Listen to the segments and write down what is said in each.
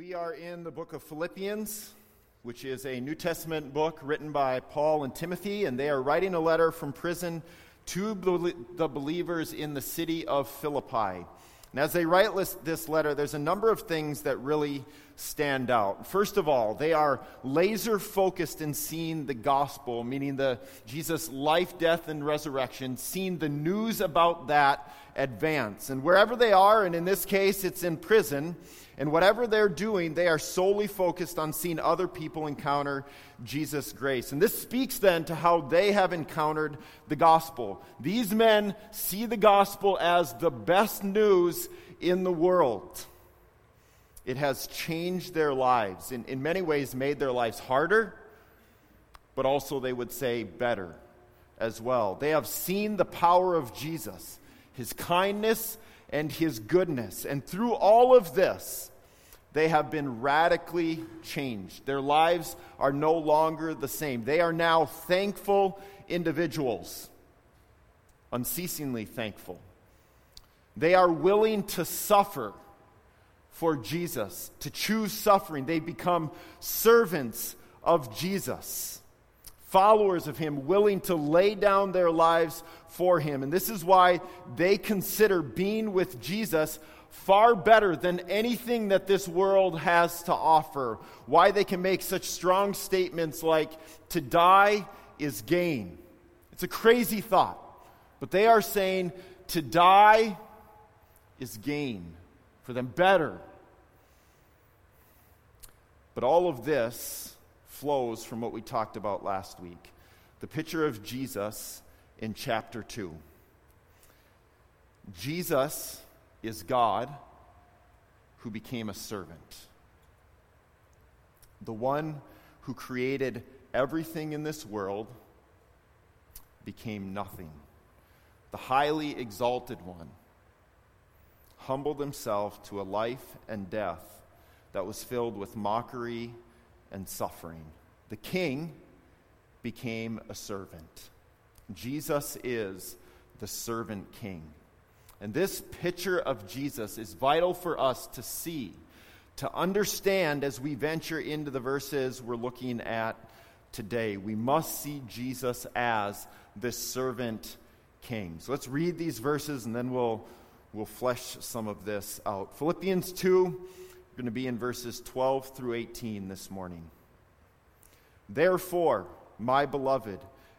We are in the book of Philippians, which is a New Testament book written by Paul and Timothy, and they are writing a letter from prison to the believers in the city of Philippi. And as they write this letter, there's a number of things that really stand out. First of all, they are laser focused in seeing the gospel, meaning the Jesus life, death, and resurrection, seeing the news about that advance. And wherever they are, and in this case, it's in prison, and whatever they're doing, they are solely focused on seeing other people encounter Jesus' grace. And this speaks then to how they have encountered the gospel. These men see the gospel as the best news in the world. It has changed their lives, in, in many ways, made their lives harder, but also, they would say, better as well. They have seen the power of Jesus, his kindness, and his goodness. And through all of this, they have been radically changed. Their lives are no longer the same. They are now thankful individuals, unceasingly thankful. They are willing to suffer for Jesus, to choose suffering. They become servants of Jesus, followers of Him, willing to lay down their lives for Him. And this is why they consider being with Jesus far better than anything that this world has to offer. Why they can make such strong statements like, to die is gain. It's a crazy thought, but they are saying, to die is gain for them, better. But all of this flows from what we talked about last week the picture of Jesus in chapter 2. Jesus is God who became a servant. The one who created everything in this world became nothing. The highly exalted one humbled himself to a life and death that was filled with mockery and suffering. The king became a servant. Jesus is the servant king. And this picture of Jesus is vital for us to see, to understand as we venture into the verses we're looking at today. We must see Jesus as this servant king. So let's read these verses and then we'll, we'll flesh some of this out. Philippians 2, we're going to be in verses 12 through 18 this morning. Therefore, my beloved,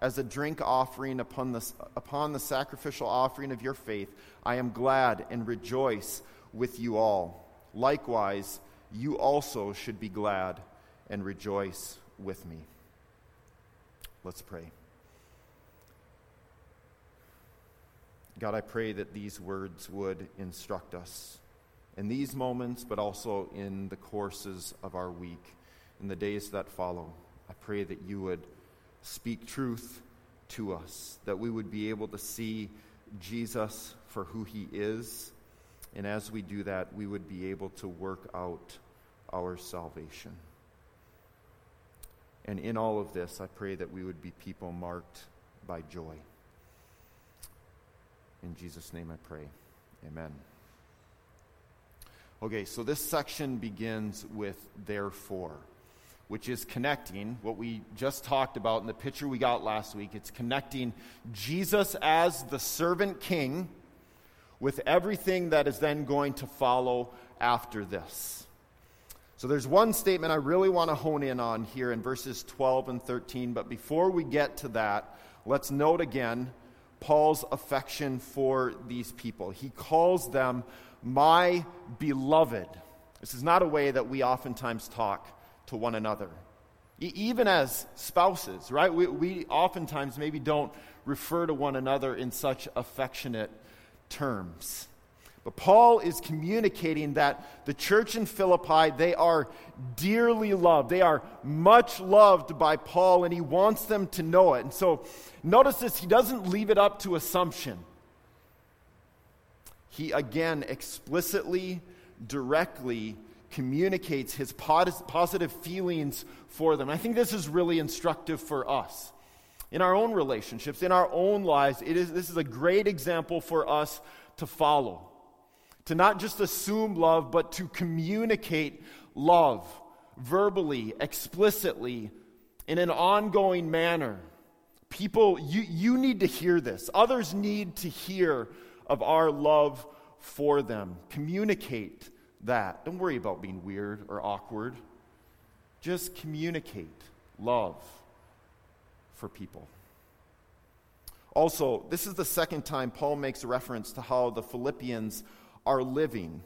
as a drink offering upon the, upon the sacrificial offering of your faith, I am glad and rejoice with you all. Likewise, you also should be glad and rejoice with me. Let's pray. God, I pray that these words would instruct us in these moments, but also in the courses of our week, in the days that follow. I pray that you would speak truth to us, that we would be able to see Jesus for who he is, and as we do that, we would be able to work out our salvation. And in all of this, I pray that we would be people marked by joy. In Jesus' name I pray. Amen. Okay, so this section begins with therefore which is connecting what we just talked about in the picture we got last week. It's connecting Jesus as the servant king with everything that is then going to follow after this. So there's one statement I really want to hone in on here in verses 12 and 13, but before we get to that, let's note again Paul's affection for these people. He calls them my beloved. This is not a way that we oftentimes talk to one another. Even as spouses, right? We, we oftentimes maybe don't refer to one another in such affectionate terms. But Paul is communicating that the church in Philippi, they are dearly loved. They are much loved by Paul, and he wants them to know it. And so notice this, he doesn't leave it up to assumption. He again explicitly, directly communicates his positive feelings for them. I think this is really instructive for us. In our own relationships, in our own lives, it is, this is a great example for us to follow to not just assume love, but to communicate love verbally, explicitly, in an ongoing manner. People, you, you need to hear this. Others need to hear of our love for them. Communicate that. Don't worry about being weird or awkward. Just communicate love for people. Also, this is the second time Paul makes reference to how the Philippians are living,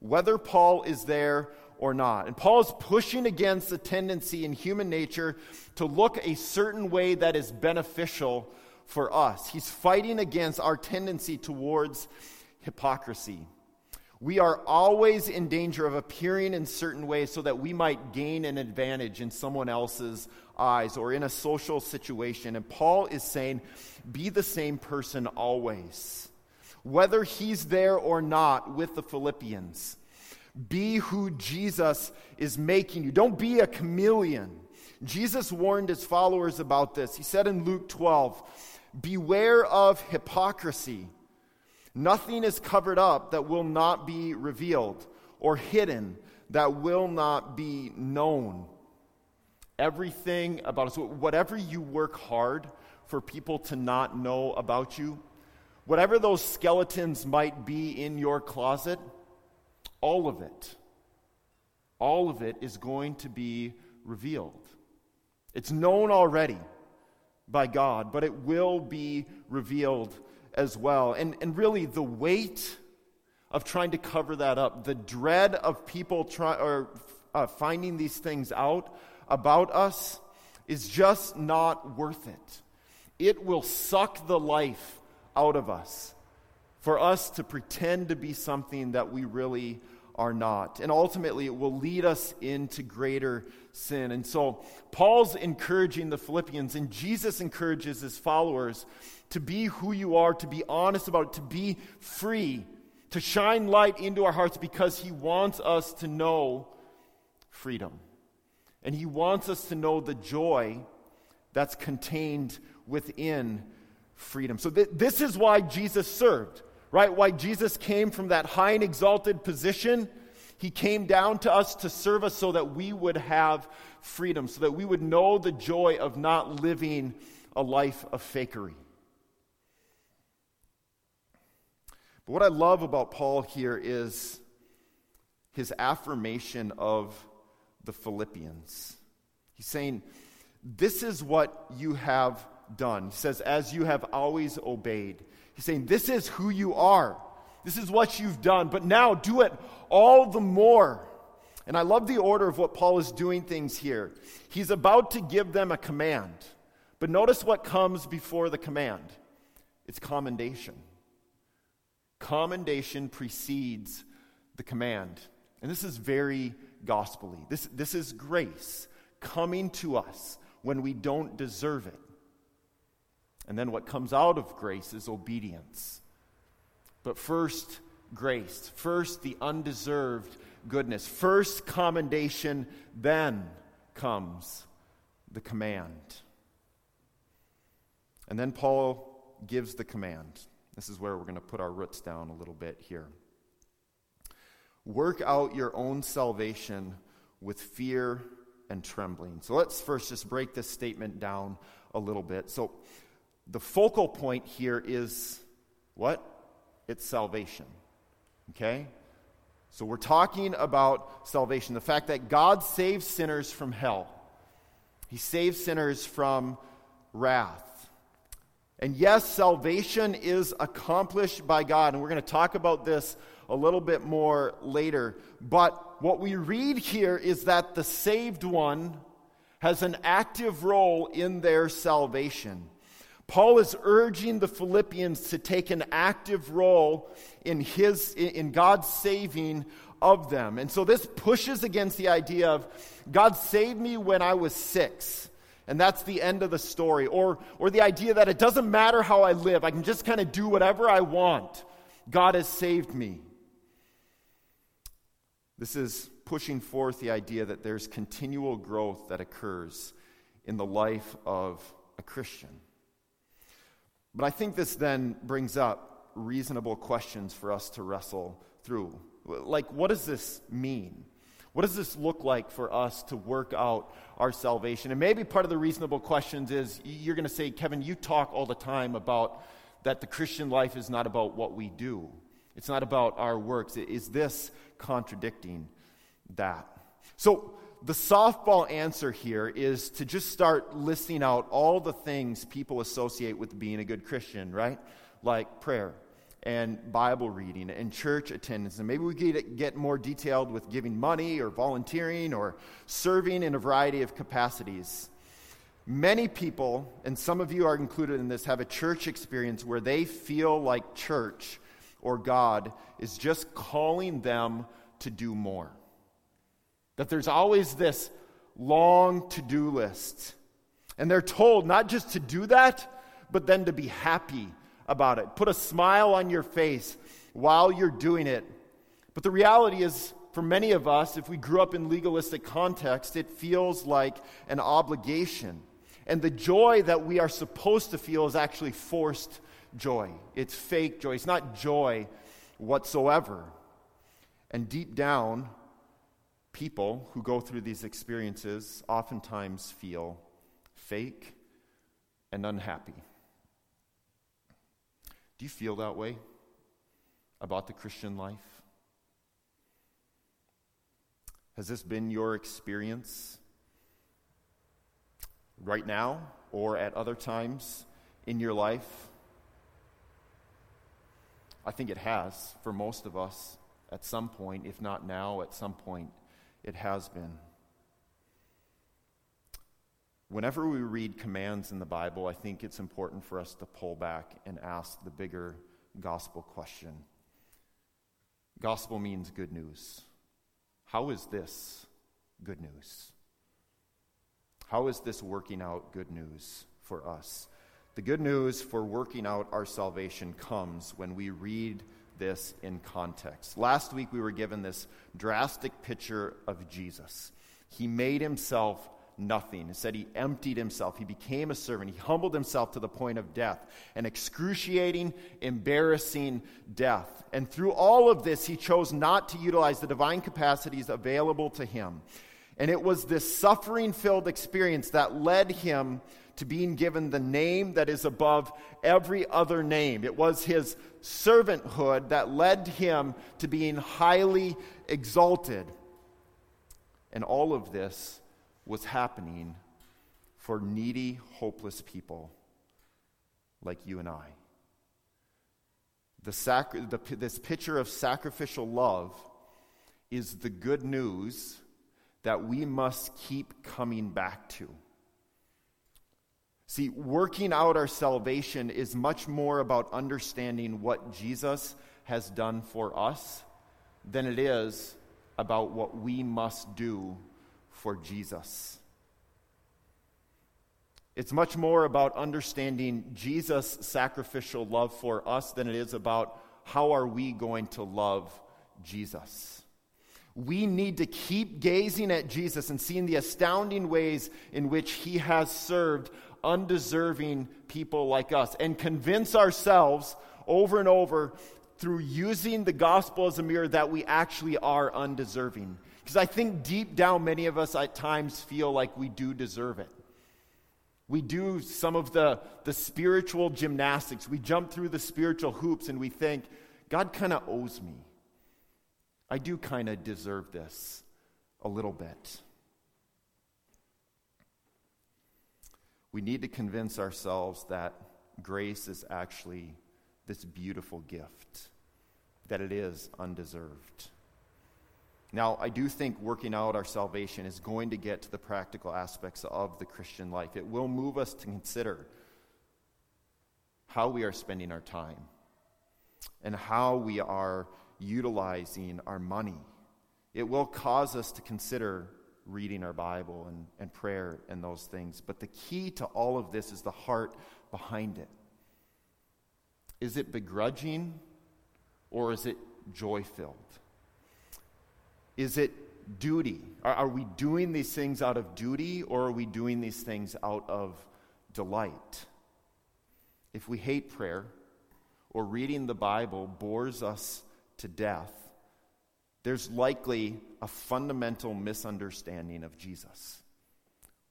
whether Paul is there or not. And Paul is pushing against the tendency in human nature to look a certain way that is beneficial for us. He's fighting against our tendency towards hypocrisy. We are always in danger of appearing in certain ways so that we might gain an advantage in someone else's eyes or in a social situation. And Paul is saying, be the same person always whether he's there or not with the Philippians. Be who Jesus is making you. Don't be a chameleon. Jesus warned his followers about this. He said in Luke 12, Beware of hypocrisy. Nothing is covered up that will not be revealed, or hidden that will not be known. Everything about us, whatever you work hard for people to not know about you, Whatever those skeletons might be in your closet, all of it, all of it is going to be revealed. It's known already by God, but it will be revealed as well. And, and really, the weight of trying to cover that up, the dread of people try, or, uh, finding these things out about us, is just not worth it. It will suck the life out of us for us to pretend to be something that we really are not. And ultimately, it will lead us into greater sin. And so, Paul's encouraging the Philippians, and Jesus encourages his followers to be who you are, to be honest about it, to be free, to shine light into our hearts because he wants us to know freedom. And he wants us to know the joy that's contained within freedom. So, th- this is why Jesus served, right? Why Jesus came from that high and exalted position. He came down to us to serve us so that we would have freedom, so that we would know the joy of not living a life of fakery. But what I love about Paul here is his affirmation of the Philippians. He's saying, This is what you have done. He says, as you have always obeyed. He's saying, this is who you are. This is what you've done, but now do it all the more. And I love the order of what Paul is doing things here. He's about to give them a command. But notice what comes before the command it's commendation. Commendation precedes the command. And this is very gospelly. This, this is grace coming to us when we don't deserve it. And then what comes out of grace is obedience. But first, grace. First, the undeserved goodness. First, commendation. Then comes the command. And then Paul gives the command. This is where we're going to put our roots down a little bit here. Work out your own salvation with fear and trembling. So let's first just break this statement down a little bit. So, the focal point here is what? It's salvation. Okay? So we're talking about salvation. The fact that God saves sinners from hell, He saves sinners from wrath. And yes, salvation is accomplished by God. And we're going to talk about this a little bit more later. But what we read here is that the saved one has an active role in their salvation. Paul is urging the Philippians to take an active role in his in God's saving of them. And so this pushes against the idea of God saved me when I was 6 and that's the end of the story or or the idea that it doesn't matter how I live. I can just kind of do whatever I want. God has saved me. This is pushing forth the idea that there's continual growth that occurs in the life of a Christian. But I think this then brings up reasonable questions for us to wrestle through. Like, what does this mean? What does this look like for us to work out our salvation? And maybe part of the reasonable questions is you're going to say, Kevin, you talk all the time about that the Christian life is not about what we do, it's not about our works. Is this contradicting that? So, the softball answer here is to just start listing out all the things people associate with being a good Christian, right? Like prayer and Bible reading and church attendance. And maybe we could get more detailed with giving money or volunteering or serving in a variety of capacities. Many people, and some of you are included in this, have a church experience where they feel like church or God is just calling them to do more. That there's always this long to do list. And they're told not just to do that, but then to be happy about it. Put a smile on your face while you're doing it. But the reality is, for many of us, if we grew up in legalistic context, it feels like an obligation. And the joy that we are supposed to feel is actually forced joy. It's fake joy. It's not joy whatsoever. And deep down, people who go through these experiences oftentimes feel fake and unhappy. Do you feel that way about the Christian life? Has this been your experience right now or at other times in your life? I think it has for most of us at some point, if not now, at some point it has been. Whenever we read commands in the Bible, I think it's important for us to pull back and ask the bigger gospel question. Gospel means good news. How is this good news? How is this working out good news for us? The good news for working out our salvation comes when we read this in context. Last week, we were given this drastic picture of Jesus. He made himself nothing. It said he emptied himself. He became a servant. He humbled himself to the point of death, an excruciating, embarrassing death. And through all of this, he chose not to utilize the divine capacities available to him. And it was this suffering filled experience that led him to being given the name that is above every other name. It was his servanthood that led him to being highly exalted. And all of this was happening for needy, hopeless people like you and I. The the, this picture of sacrificial love is the good news that we must keep coming back to. See, working out our salvation is much more about understanding what Jesus has done for us than it is about what we must do for Jesus. It's much more about understanding Jesus' sacrificial love for us than it is about how are we going to love Jesus. We need to keep gazing at Jesus and seeing the astounding ways in which he has served undeserving people like us and convince ourselves over and over through using the gospel as a mirror that we actually are undeserving. Because I think deep down, many of us at times feel like we do deserve it. We do some of the, the spiritual gymnastics. We jump through the spiritual hoops and we think, God kind of owes me. I do kind of deserve this a little bit. We need to convince ourselves that grace is actually this beautiful gift, that it is undeserved. Now, I do think working out our salvation is going to get to the practical aspects of the Christian life. It will move us to consider how we are spending our time and how we are utilizing our money. It will cause us to consider reading our Bible and, and prayer and those things. But the key to all of this is the heart behind it. Is it begrudging or is it joy filled? Is it duty? Are, are, we doing these things out of duty or are we doing these things out of delight? If we hate prayer or reading the Bible bores us to death, there's likely a fundamental misunderstanding of Jesus.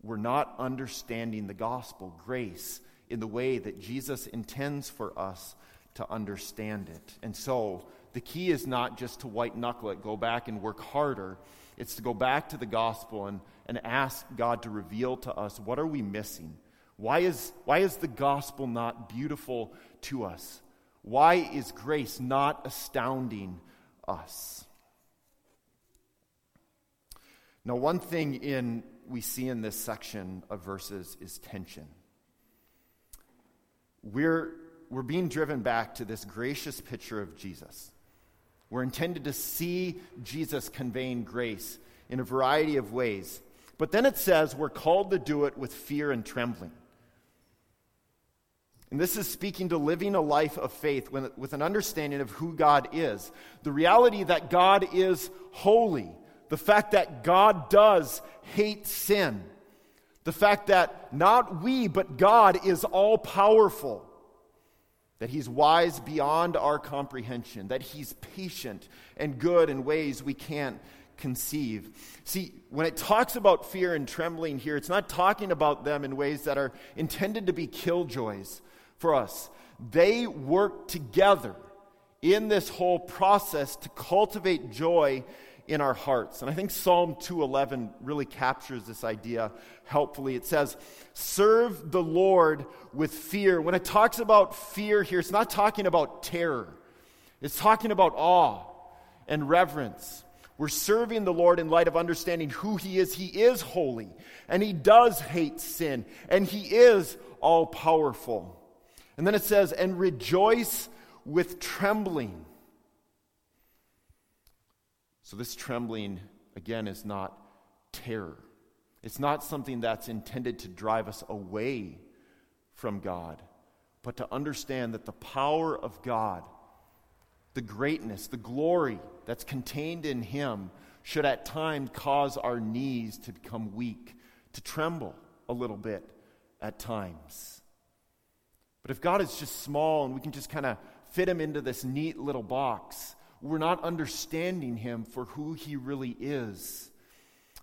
We're not understanding the gospel, grace, in the way that Jesus intends for us to understand it. And so, the key is not just to white knuckle it, go back and work harder. It's to go back to the gospel and, and ask God to reveal to us what are we missing? Why is, why is the gospel not beautiful to us? Why is grace not astounding us? Now, one thing in we see in this section of verses is tension. We're, we're being driven back to this gracious picture of Jesus. We're intended to see Jesus conveying grace in a variety of ways. But then it says we're called to do it with fear and trembling. And this is speaking to living a life of faith with an understanding of who God is. The reality that God is holy, the fact that God does hate sin, the fact that not we, but God is all powerful, that He's wise beyond our comprehension, that He's patient and good in ways we can't conceive. See, when it talks about fear and trembling here, it's not talking about them in ways that are intended to be killjoys for us. They work together in this whole process to cultivate joy in our hearts. And I think Psalm 211 really captures this idea helpfully. It says, Serve the Lord with fear. When it talks about fear here, it's not talking about terror, it's talking about awe and reverence. We're serving the Lord in light of understanding who He is. He is holy, and He does hate sin, and He is all powerful. And then it says, and rejoice with trembling. So, this trembling, again, is not terror. It's not something that's intended to drive us away from God, but to understand that the power of God, the greatness, the glory that's contained in Him, should at times cause our knees to become weak, to tremble a little bit at times. But if God is just small and we can just kind of fit Him into this neat little box, we're not understanding him for who he really is.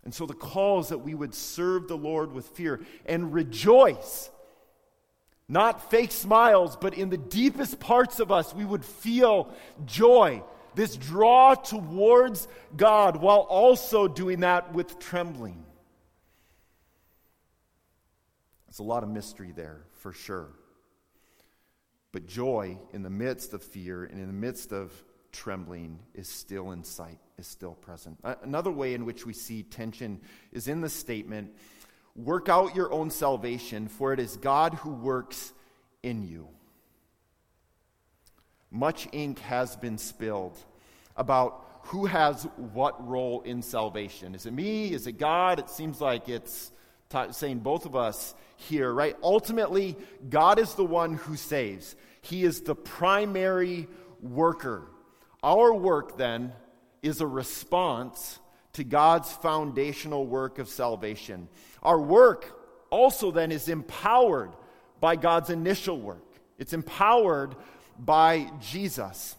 And so the call is that we would serve the Lord with fear and rejoice. Not fake smiles, but in the deepest parts of us, we would feel joy, this draw towards God, while also doing that with trembling. There's a lot of mystery there, for sure. But joy in the midst of fear and in the midst of trembling is still in sight, is still present. Another way in which we see tension is in the statement work out your own salvation, for it is God who works in you. Much ink has been spilled about who has what role in salvation. Is it me? Is it God? It seems like it's saying both of us here, right? Ultimately, God is the one who saves, He is the primary worker. Our work, then, is a response to God's foundational work of salvation. Our work also, then, is empowered by God's initial work, it's empowered by Jesus.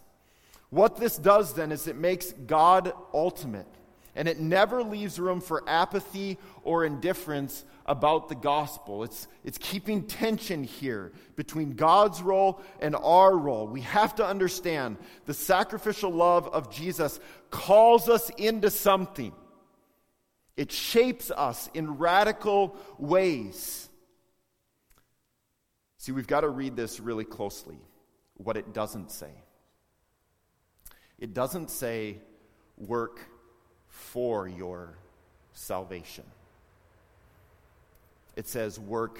What this does, then, is it makes God ultimate. And it never leaves room for apathy or indifference about the gospel. It's, it's keeping tension here between God's role and our role. We have to understand the sacrificial love of Jesus calls us into something, it shapes us in radical ways. See, we've got to read this really closely, what it doesn't say. It doesn't say, work for your salvation. It says, work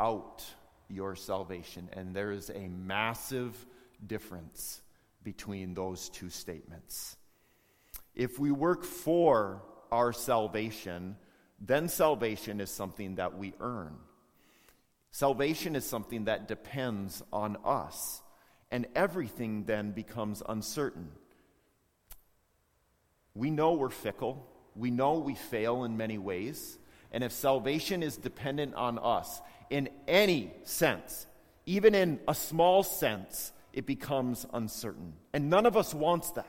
out your salvation. And there is a massive difference between those two statements. If we work for our salvation, then salvation is something that we earn. Salvation is something that depends on us, and everything then becomes uncertain. We know we're fickle, we know we fail in many ways, and if salvation is dependent on us in any sense, even in a small sense, it becomes uncertain. And none of us wants that.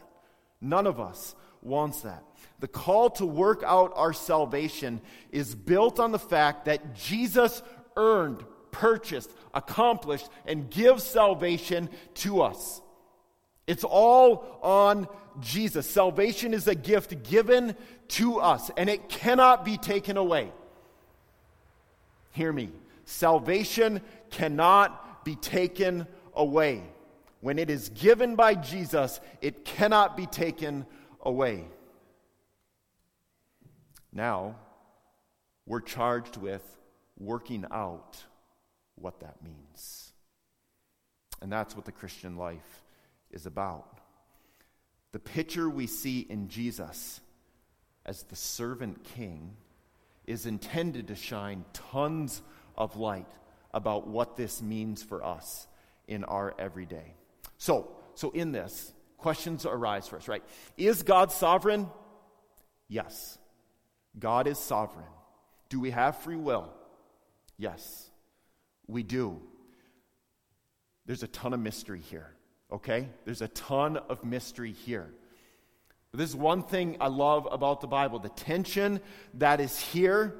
None of us wants that. The call to work out our salvation is built on the fact that Jesus earned, purchased, accomplished, and gives salvation to us. It's all on Jesus. Salvation is a gift given to us, and it cannot be taken away. Hear me. Salvation cannot be taken away. When it is given by Jesus, it cannot be taken away. Now, we're charged with working out what that means. And that's what the Christian life is about. The picture we see in Jesus as the servant king is intended to shine tons of light about what this means for us in our everyday. So, so in this, questions arise for us, right? Is God sovereign? Yes. God is sovereign. Do we have free will? Yes, we do. There's a ton of mystery here, okay? There's a ton of mystery here. This is one thing I love about the Bible the tension that is here.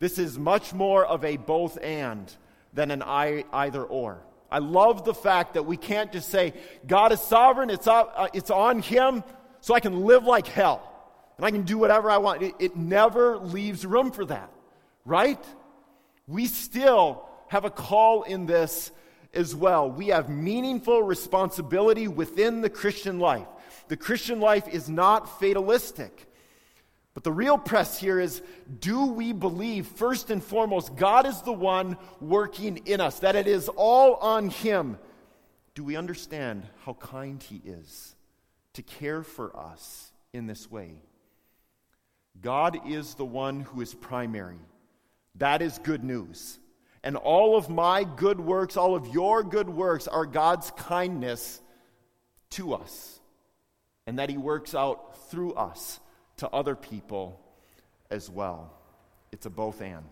This is much more of a both and than an either or. I love the fact that we can't just say, God is sovereign, it's, uh, it's on Him, so I can live like hell and I can do whatever I want. It, it never leaves room for that, right? We still have a call in this as well. We have meaningful responsibility within the Christian life. The Christian life is not fatalistic. But the real press here is do we believe, first and foremost, God is the one working in us, that it is all on Him? Do we understand how kind He is to care for us in this way? God is the one who is primary. That is good news. And all of my good works, all of your good works, are God's kindness to us. And that He works out through us to other people as well. It's a both and.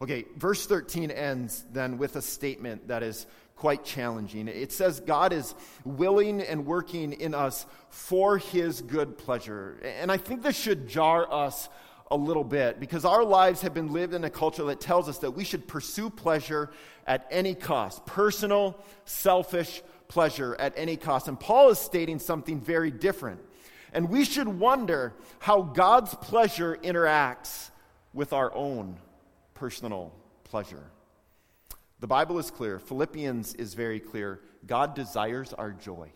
Okay, verse 13 ends then with a statement that is quite challenging. It says God is willing and working in us for his good pleasure. And I think this should jar us a little bit because our lives have been lived in a culture that tells us that we should pursue pleasure at any cost personal, selfish pleasure at any cost. And Paul is stating something very different. And we should wonder how God's pleasure interacts with our own personal pleasure. The Bible is clear. Philippians is very clear. God desires our joy.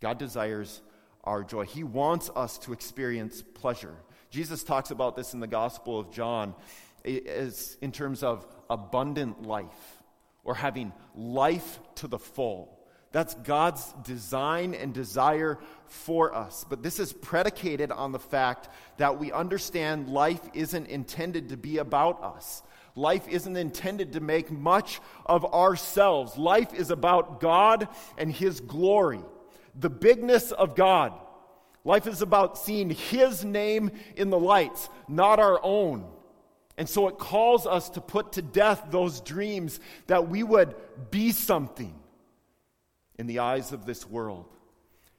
God desires our joy. He wants us to experience pleasure. Jesus talks about this in the Gospel of John as in terms of abundant life or having life to the full. That's God's design and desire for us. But this is predicated on the fact that we understand life isn't intended to be about us. Life isn't intended to make much of ourselves. Life is about God and His glory, the bigness of God. Life is about seeing His name in the lights, not our own. And so it calls us to put to death those dreams that we would be something in the eyes of this world.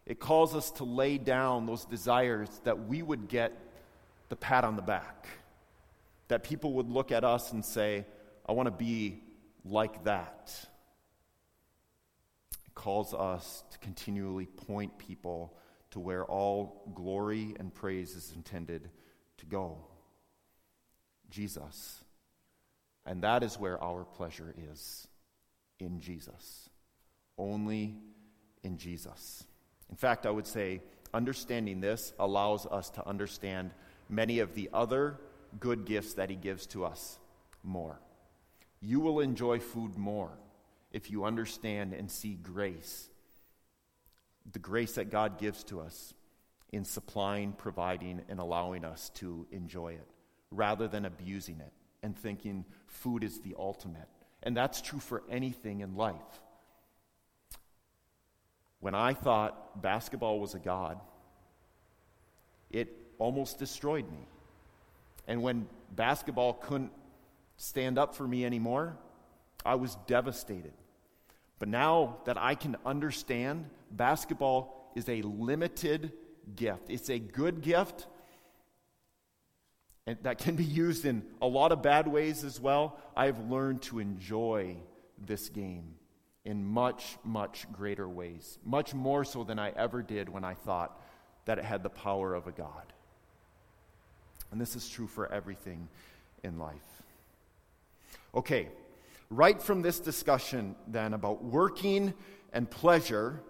It calls us to lay down those desires that we would get the pat on the back that people would look at us and say, I want to be like that. It calls us to continually point people to where all glory and praise is intended to go Jesus. And that is where our pleasure is in Jesus. Only in Jesus. In fact, I would say understanding this allows us to understand many of the other good gifts that He gives to us more. You will enjoy food more if you understand and see grace, the grace that God gives to us in supplying, providing, and allowing us to enjoy it, rather than abusing it and thinking food is the ultimate. And that's true for anything in life. When I thought basketball was a god, it almost destroyed me. And when basketball couldn't stand up for me anymore, I was devastated. But now that I can understand, basketball is a limited gift. It's a good gift and that can be used in a lot of bad ways as well. I have learned to enjoy this game in much, much greater ways, much more so than I ever did when I thought that it had the power of a God. And this is true for everything in life. Okay, right from this discussion then about working and pleasure,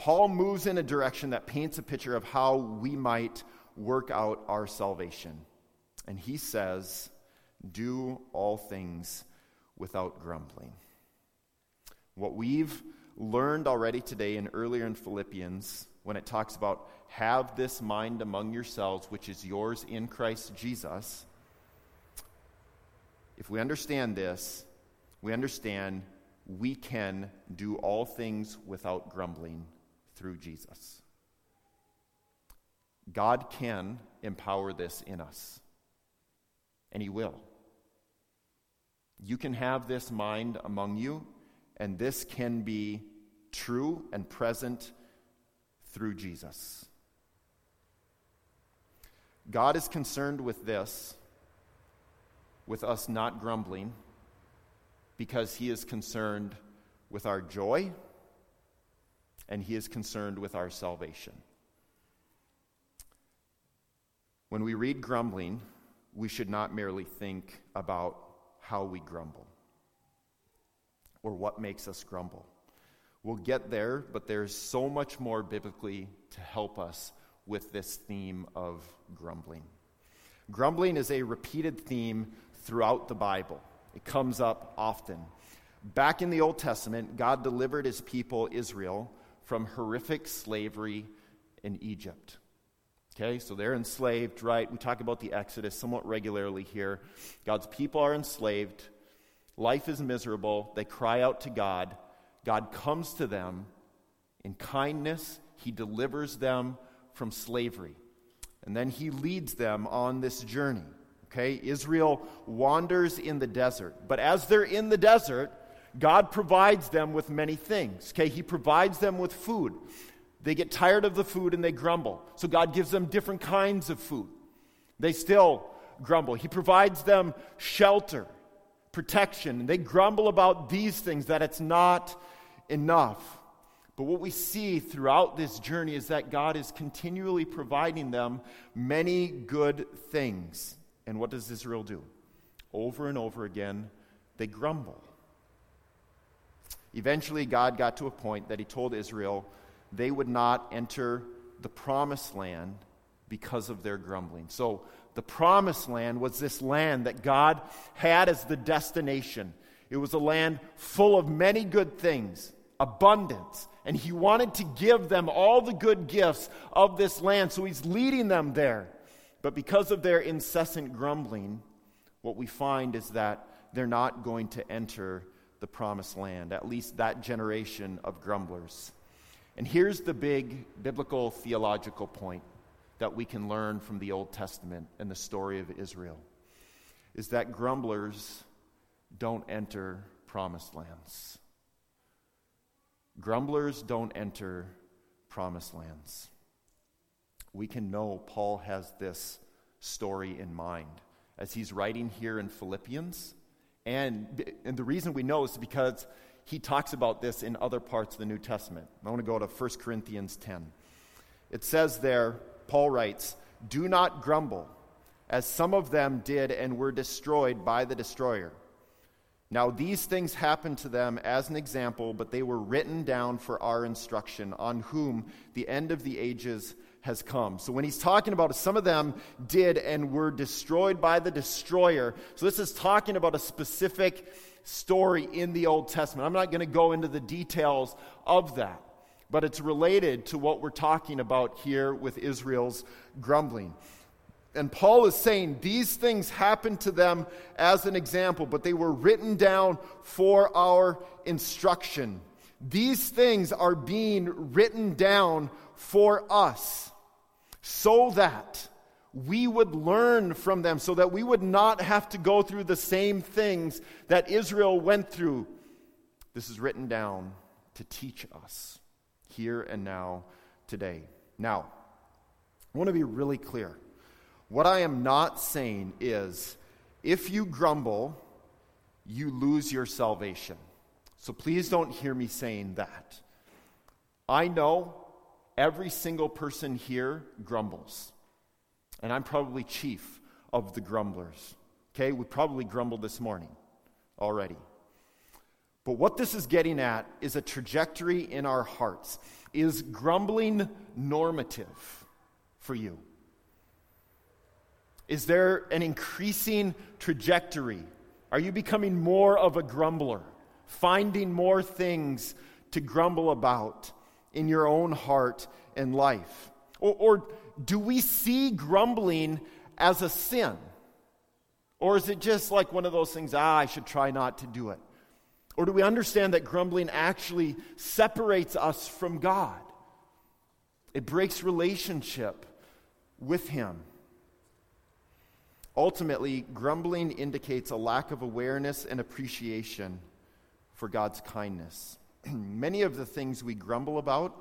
Paul moves in a direction that paints a picture of how we might work out our salvation. And he says, Do all things without grumbling. What we've learned already today and earlier in Philippians, when it talks about have this mind among yourselves, which is yours in Christ Jesus, if we understand this, we understand we can do all things without grumbling through Jesus. God can empower this in us, and He will. You can have this mind among you, and this can be true and present through Jesus. God is concerned with this, with us not grumbling, because He is concerned with our joy and He is concerned with our salvation. When we read grumbling, we should not merely think about how we grumble or what makes us grumble. We'll get there, but there's so much more biblically to help us with this theme of grumbling. Grumbling is a repeated theme throughout the Bible, it comes up often. Back in the Old Testament, God delivered his people, Israel, from horrific slavery in Egypt. Okay, so they're enslaved, right? We talk about the Exodus somewhat regularly here. God's people are enslaved. Life is miserable. They cry out to God. God comes to them in kindness. He delivers them from slavery. And then he leads them on this journey. Okay, Israel wanders in the desert. But as they're in the desert, God provides them with many things. Okay, He provides them with food. They get tired of the food and they grumble. So God gives them different kinds of food. They still grumble. He provides them shelter, protection. And they grumble about these things that it's not enough. But what we see throughout this journey is that God is continually providing them many good things. And what does Israel do? Over and over again, they grumble. Eventually, God got to a point that He told Israel they would not enter the promised land because of their grumbling. So, the promised land was this land that God had as the destination. It was a land full of many good things, abundance, and He wanted to give them all the good gifts of this land. So, He's leading them there. But because of their incessant grumbling, what we find is that they're not going to enter the promised land, at least that generation of grumblers. And here's the big biblical theological point that we can learn from the Old Testament and the story of Israel is that grumblers don't enter promised lands. Grumblers don't enter promised lands. We can know Paul has this story in mind as he's writing here in Philippians and, and the reason we know is because he talks about this in other parts of the New Testament. I want to go to 1 Corinthians 10. It says there, Paul writes, Do not grumble, as some of them did and were destroyed by the destroyer. Now, these things happened to them as an example, but they were written down for our instruction, on whom the end of the ages has come. So when he's talking about some of them did and were destroyed by the destroyer. So this is talking about a specific story in the Old Testament. I'm not going to go into the details of that, but it's related to what we're talking about here with Israel's grumbling. And Paul is saying these things happened to them as an example, but they were written down for our instruction. These things are being written down for us so that we would learn from them, so that we would not have to go through the same things that Israel went through. This is written down to teach us here and now today. Now, I want to be really clear. What I am not saying is if you grumble, you lose your salvation. So please don't hear me saying that. I know every single person here grumbles. And I'm probably chief of the grumblers. Okay, we probably grumbled this morning already. But what this is getting at is a trajectory in our hearts. Is grumbling normative for you? Is there an increasing trajectory? Are you becoming more of a grumbler, finding more things to grumble about in your own heart and life? Or, or do we see grumbling as a sin? Or is it just like one of those things, ah, I should try not to do it? Or do we understand that grumbling actually separates us from God? It breaks relationship with Him. Ultimately, grumbling indicates a lack of awareness and appreciation for God's kindness. Many of the things we grumble about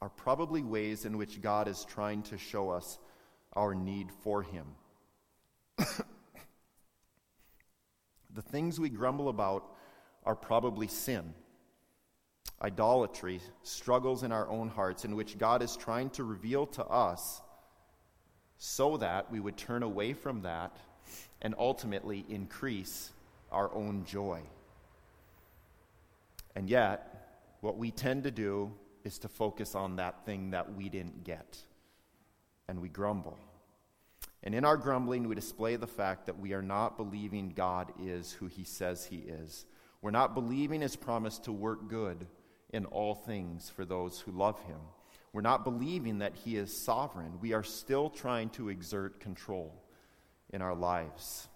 are probably ways in which God is trying to show us our need for Him. the things we grumble about are probably sin, idolatry, struggles in our own hearts in which God is trying to reveal to us so that we would turn away from that and ultimately increase our own joy. And yet, what we tend to do is to focus on that thing that we didn't get, and we grumble. And in our grumbling, we display the fact that we are not believing God is who he says he is. We're not believing his promise to work good in all things for those who love him. We're not believing that He is sovereign. We are still trying to exert control in our lives.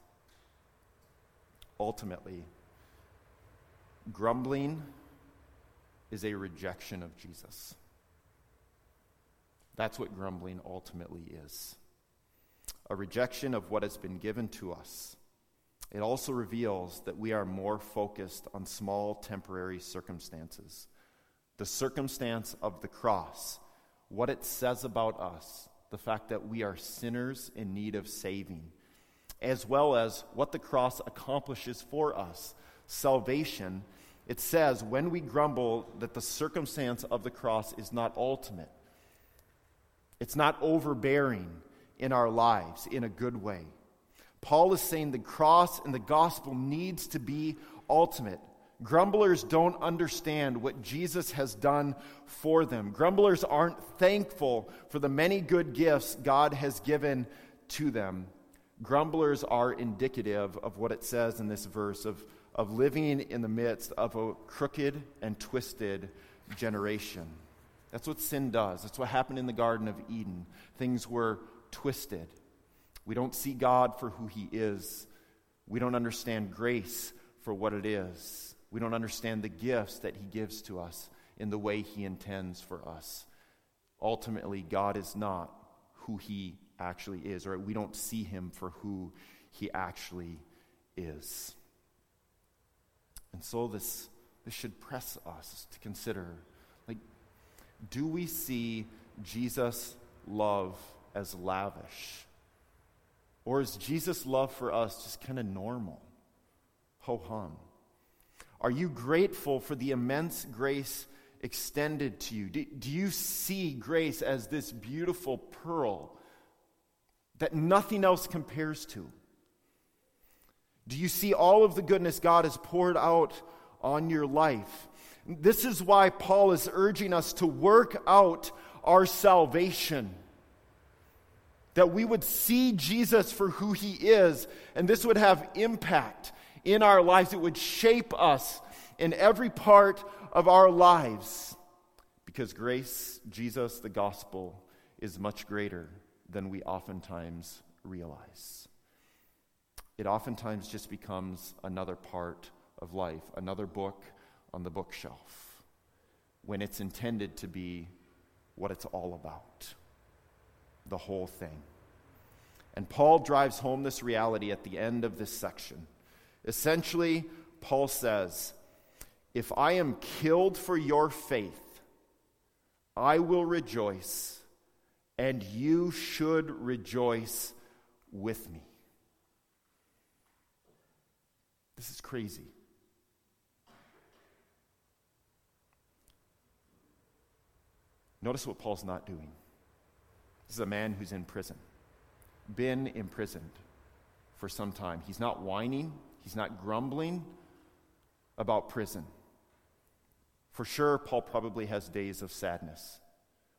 Ultimately, grumbling is a rejection of Jesus. That's what grumbling ultimately is a rejection of what has been given to us. It also reveals that we are more focused on small temporary circumstances. The circumstance of the cross what it says about us, the fact that we are sinners in need of saving, as well as what the cross accomplishes for us salvation. It says when we grumble that the circumstance of the cross is not ultimate, it's not overbearing in our lives in a good way. Paul is saying the cross and the gospel needs to be ultimate. Grumblers don't understand what Jesus has done for them. Grumblers aren't thankful for the many good gifts God has given to them. Grumblers are indicative of what it says in this verse of, of living in the midst of a crooked and twisted generation. That's what sin does. That's what happened in the Garden of Eden. Things were twisted. We don't see God for who He is, we don't understand grace for what it is. We don't understand the gifts that He gives to us in the way He intends for us. Ultimately, God is not who He actually is, or we don't see Him for who He actually is. And so, this, this should press us to consider like, do we see Jesus' love as lavish? Or is Jesus' love for us just kind of normal? Ho hum. Are you grateful for the immense grace extended to you? Do, do, you see grace as this beautiful pearl that nothing else compares to? Do you see all of the goodness God has poured out on your life? This is why Paul is urging us to work out our salvation. That we would see Jesus for who he is, and this would have impact in our lives. It would shape us in every part of our lives. Because grace, Jesus, the gospel, is much greater than we oftentimes realize. It oftentimes just becomes another part of life, another book on the bookshelf, when it's intended to be what it's all about the whole thing. And Paul drives home this reality at the end of this section. Essentially, Paul says, If I am killed for your faith, I will rejoice, and you should rejoice with me. This is crazy. Notice what Paul's not doing. This is a man who's in prison, been imprisoned for some time. He's not whining, he's not grumbling about prison. For sure, Paul probably has days of sadness.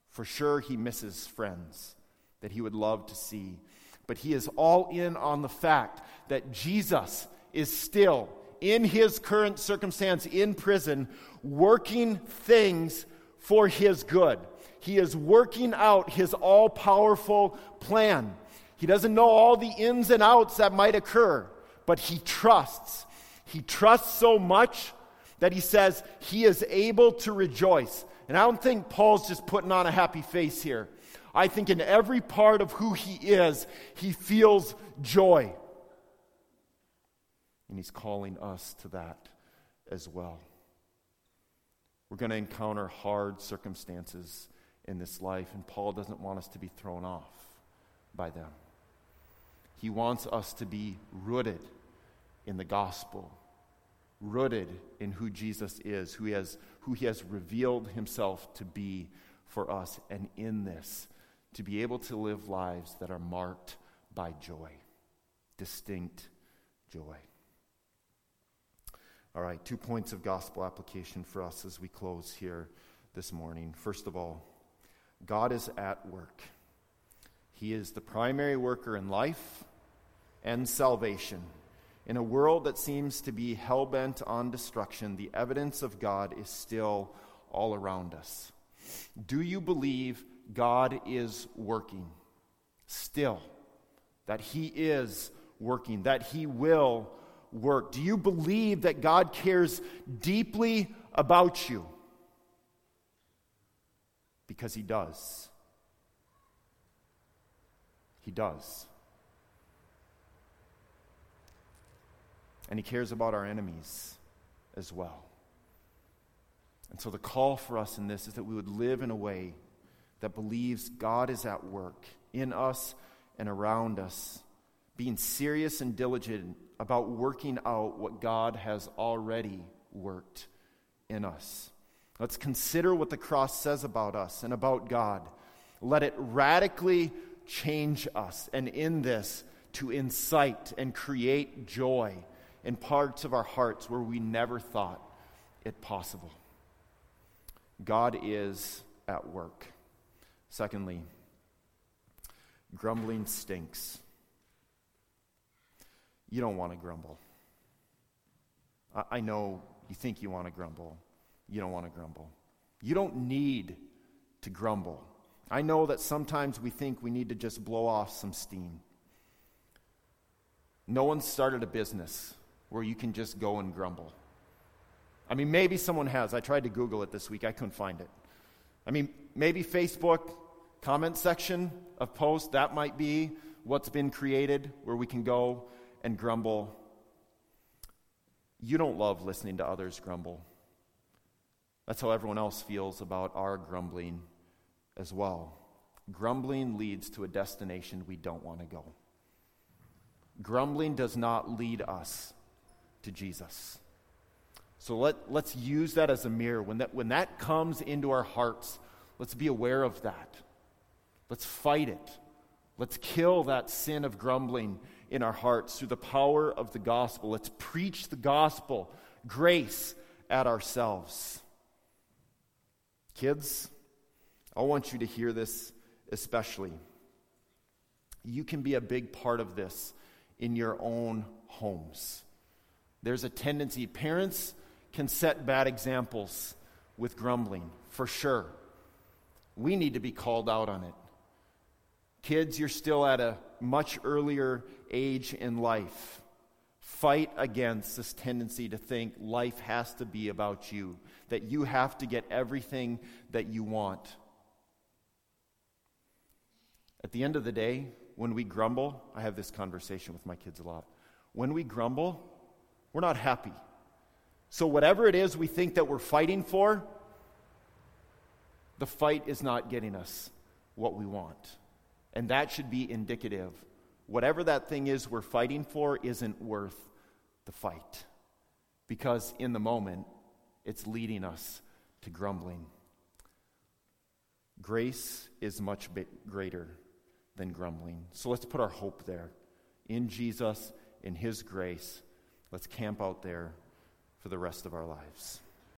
For sure, he misses friends that he would love to see. But he is all in on the fact that Jesus is still, in his current circumstance in prison, working things for his good. He is working out his all powerful plan. He doesn't know all the ins and outs that might occur, but he trusts. He trusts so much that he says he is able to rejoice. And I don't think Paul's just putting on a happy face here. I think in every part of who he is, he feels joy. And he's calling us to that as well. We're going to encounter hard circumstances in this life, and Paul doesn't want us to be thrown off by them. He wants us to be rooted in the gospel rooted in who Jesus is, who he has, who he has revealed himself to be for us, and in this, to be able to live lives that are marked by joy, distinct joy. All right, two points of gospel application for us as we close here this morning. First of all, God is at work. He is the primary worker in life and salvation. In a world that seems to be hell bent on destruction, the evidence of God is still all around us. Do you believe God is working? Still. That He is working, that He will work. Do you believe that God cares deeply about you? Because He does. He does. and He cares about our enemies as well. And so the call for us in this is that we would live in a way that believes God is at work in us and around us, being serious and diligent about working out what God has already worked in us. Let's consider what the cross says about us and about God. Let it radically change us, and in this, to incite and create joy in parts of our hearts where we never thought it possible. God is at work. Secondly, grumbling stinks. You don't want to grumble. I, know you think you want to grumble. You don't want to grumble. You don't need to grumble. I know that sometimes we think we need to just blow off some steam. No one started a business where you can just go and grumble. I mean, maybe someone has. I tried to Google it this week, I couldn't find it. I mean, maybe Facebook comment section of posts, that might be what's been created where we can go and grumble. You don't love listening to others grumble. That's how everyone else feels about our grumbling as well. Grumbling leads to a destination we don't want to go. Grumbling does not lead us to Jesus. So let, let's use that as a mirror. When that, when that comes into our hearts, let's be aware of that. Let's fight it. Let's kill that sin of grumbling in our hearts through the power of the gospel. Let's preach the gospel, grace at ourselves. Kids, I want you to hear this especially. You can be a big part of this in your own homes. There's a tendency, parents can set bad examples with grumbling, for sure. We need to be called out on it. Kids, you're still at a much earlier age in life. Fight against this tendency to think life has to be about you, that you have to get everything that you want. At the end of the day, when we grumble, I have this conversation with my kids a lot. When we grumble, we're not happy. So, whatever it is we think that we're fighting for, the fight is not getting us what we want. And that should be indicative. Whatever that thing is we're fighting for isn't worth the fight. Because in the moment, it's leading us to grumbling. Grace is much greater than grumbling. So let's put our hope there in Jesus, in His grace. Let's camp out there for the rest of our lives.